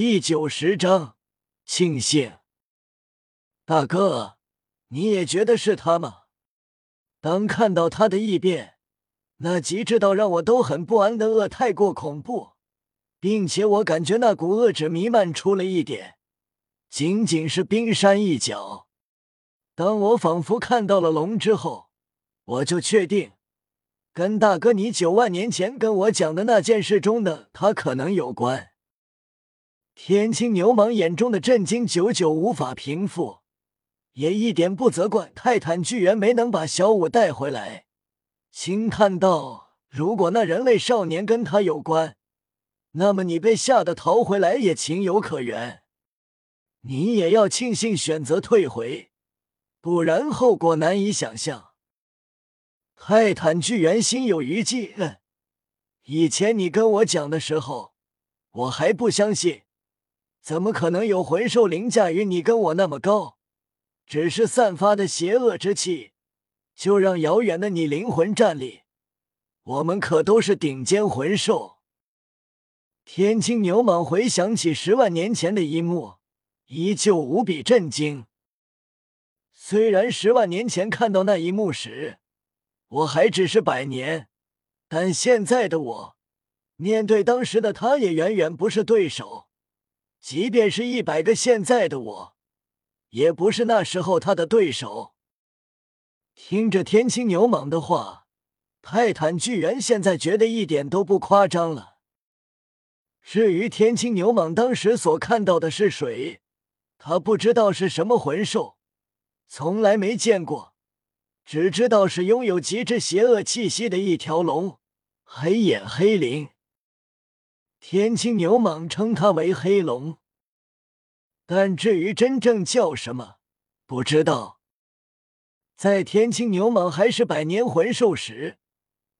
第九十章，庆幸。大哥，你也觉得是他吗？当看到他的异变，那极致到让我都很不安的恶太过恐怖，并且我感觉那股恶只弥漫出了一点，仅仅是冰山一角。当我仿佛看到了龙之后，我就确定。跟大哥，你九万年前跟我讲的那件事中的他可能有关。天青牛蟒眼中的震惊久久无法平复，也一点不责怪泰坦巨猿没能把小五带回来，轻叹道：“如果那人类少年跟他有关，那么你被吓得逃回来也情有可原。你也要庆幸选择退回，不然后果难以想象。”泰坦巨猿心有余悸。嗯，以前你跟我讲的时候，我还不相信，怎么可能有魂兽凌驾于你跟我那么高？只是散发的邪恶之气，就让遥远的你灵魂站立。我们可都是顶尖魂兽。天青牛蟒回想起十万年前的一幕，依旧无比震惊。虽然十万年前看到那一幕时，我还只是百年，但现在的我，面对当时的他，也远远不是对手。即便是一百个现在的我，也不是那时候他的对手。听着天青牛蟒的话，泰坦巨猿现在觉得一点都不夸张了。至于天青牛蟒当时所看到的是水，他不知道是什么魂兽，从来没见过。只知道是拥有极致邪恶气息的一条龙，黑眼黑灵。天青牛蟒称它为黑龙，但至于真正叫什么，不知道。在天青牛蟒还是百年魂兽时，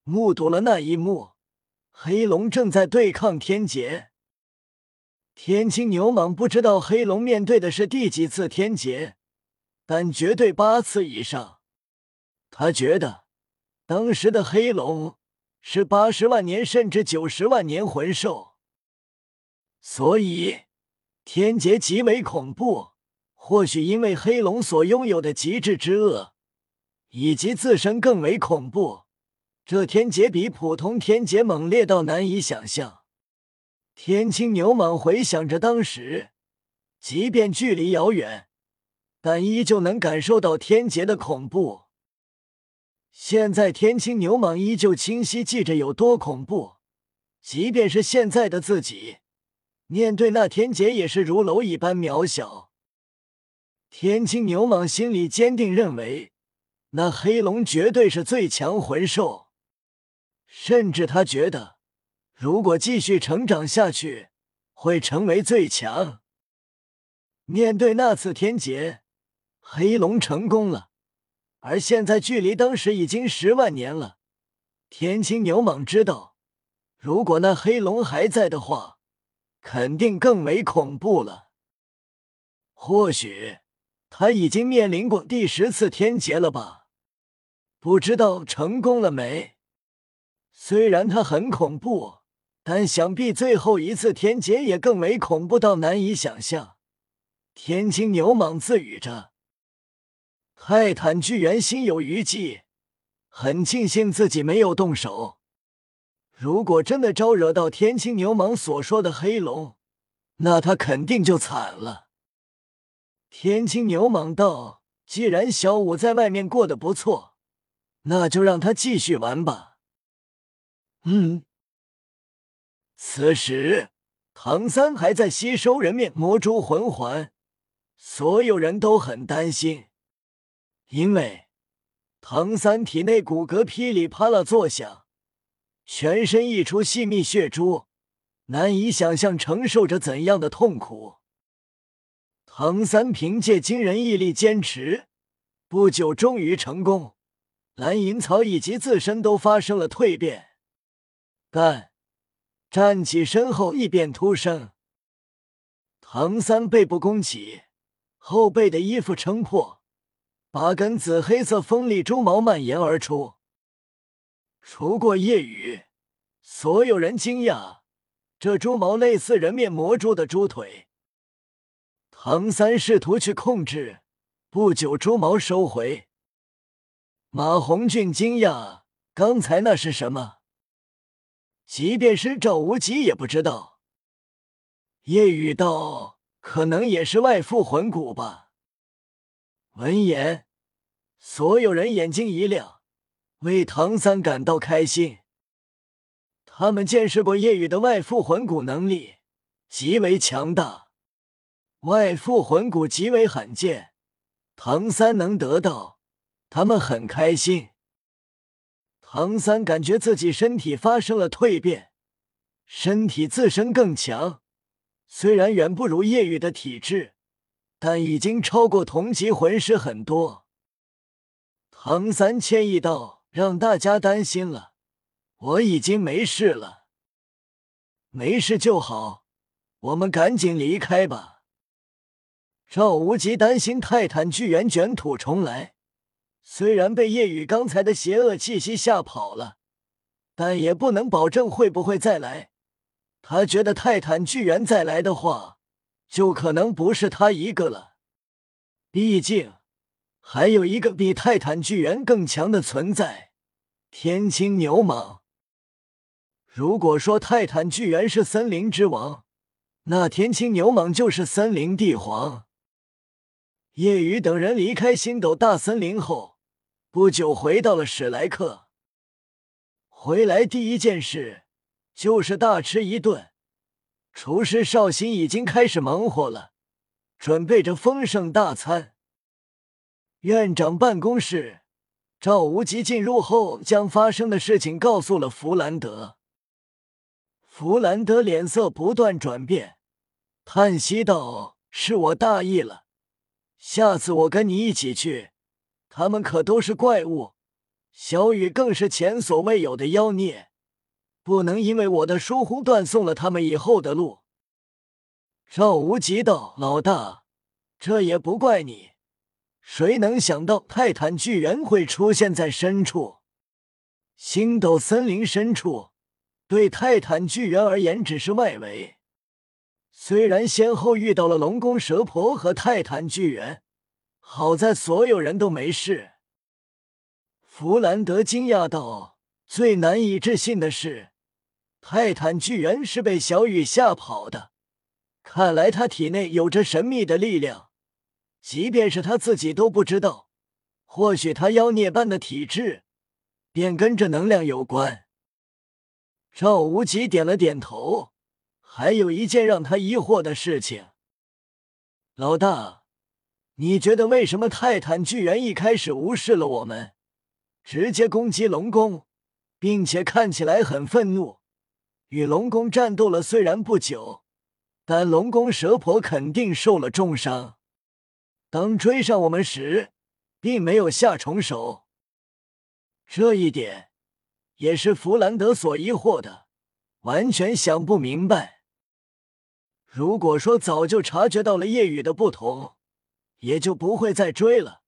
目睹了那一幕：黑龙正在对抗天劫。天青牛蟒不知道黑龙面对的是第几次天劫，但绝对八次以上。他觉得，当时的黑龙是八十万年甚至九十万年魂兽，所以天劫极为恐怖。或许因为黑龙所拥有的极致之恶，以及自身更为恐怖，这天劫比普通天劫猛烈到难以想象。天青牛蟒回想着当时，即便距离遥远，但依旧能感受到天劫的恐怖。现在天青牛蟒依旧清晰记着有多恐怖，即便是现在的自己，面对那天劫也是如蝼蚁般渺小。天青牛蟒心里坚定认为，那黑龙绝对是最强魂兽，甚至他觉得，如果继续成长下去，会成为最强。面对那次天劫，黑龙成功了。而现在距离当时已经十万年了。天青牛蟒知道，如果那黑龙还在的话，肯定更为恐怖了。或许他已经面临过第十次天劫了吧？不知道成功了没？虽然他很恐怖，但想必最后一次天劫也更为恐怖到难以想象。天青牛蟒自语着。泰坦巨猿心有余悸，很庆幸自己没有动手。如果真的招惹到天青牛蟒所说的黑龙，那他肯定就惨了。天青牛蟒道：“既然小五在外面过得不错，那就让他继续玩吧。”嗯。此时，唐三还在吸收人面魔蛛魂环，所有人都很担心。因为唐三体内骨骼噼里啪啦作响，全身溢出细密血珠，难以想象承受着怎样的痛苦。唐三凭借惊人毅力坚持，不久终于成功。蓝银草以及自身都发生了蜕变，但站起身后异变突生。唐三背部弓起，后背的衣服撑破。八根紫黑色锋利蛛毛蔓延而出，除过夜雨，所有人惊讶这猪毛类似人面魔蛛的猪腿。唐三试图去控制，不久猪毛收回。马红俊惊讶：“刚才那是什么？”即便是赵无极也不知道。夜雨道：“可能也是外附魂骨吧。”闻言，所有人眼睛一亮，为唐三感到开心。他们见识过叶雨的外附魂骨能力，极为强大，外附魂骨极为罕见。唐三能得到，他们很开心。唐三感觉自己身体发生了蜕变，身体自身更强，虽然远不如叶雨的体质，但已经超过同级魂师很多。唐三歉意道：“让大家担心了。”我已经没事了，没事就好，我们赶紧离开吧。赵无极担心泰坦巨猿卷土重来，虽然被夜雨刚才的邪恶气息吓跑了，但也不能保证会不会再来。他觉得泰坦巨猿再来的话，就可能不是他一个了，毕竟还有一个比泰坦巨猿更强的存在——天青牛蟒。如果说泰坦巨猿是森林之王，那天青牛蟒就是森林帝皇。叶雨等人离开星斗大森林后，不久回到了史莱克。回来第一件事就是大吃一顿。厨师绍兴已经开始忙活了，准备着丰盛大餐。院长办公室，赵无极进入后，将发生的事情告诉了弗兰德。弗兰德脸色不断转变，叹息道：“是我大意了，下次我跟你一起去。他们可都是怪物，小雨更是前所未有的妖孽，不能因为我的疏忽断送了他们以后的路。”赵无极道：“老大，这也不怪你，谁能想到泰坦巨猿会出现在深处，星斗森林深处？”对泰坦巨猿而言只是外围，虽然先后遇到了龙宫蛇婆和泰坦巨猿，好在所有人都没事。弗兰德惊讶道：“最难以置信的是，泰坦巨猿是被小雨吓跑的。看来他体内有着神秘的力量，即便是他自己都不知道。或许他妖孽般的体质，便跟这能量有关。”赵无极点了点头，还有一件让他疑惑的事情。老大，你觉得为什么泰坦巨猿一开始无视了我们，直接攻击龙宫，并且看起来很愤怒？与龙宫战斗了虽然不久，但龙宫蛇婆肯定受了重伤。当追上我们时，并没有下重手。这一点。也是弗兰德所疑惑的，完全想不明白。如果说早就察觉到了夜雨的不同，也就不会再追了。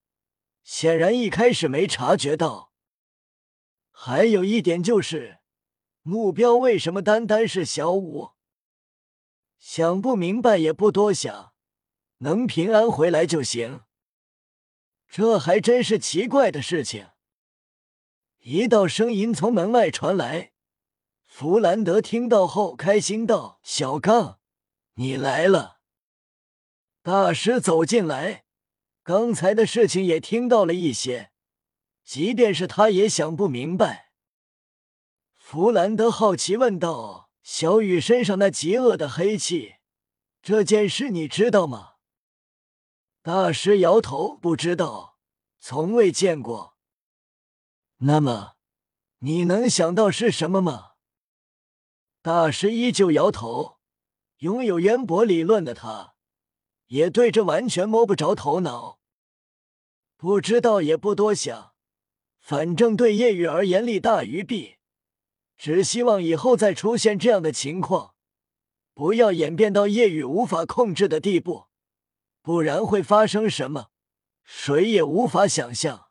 显然一开始没察觉到。还有一点就是，目标为什么单单是小五？想不明白也不多想，能平安回来就行。这还真是奇怪的事情。一道声音从门外传来，弗兰德听到后开心道：“小刚，你来了。”大师走进来，刚才的事情也听到了一些，即便是他也想不明白。弗兰德好奇问道：“小雨身上那极恶的黑气，这件事你知道吗？”大师摇头：“不知道，从未见过。”那么，你能想到是什么吗？大师依旧摇头。拥有渊博理论的他，也对这完全摸不着头脑。不知道也不多想，反正对叶雨而言利大于弊。只希望以后再出现这样的情况，不要演变到叶雨无法控制的地步，不然会发生什么，谁也无法想象。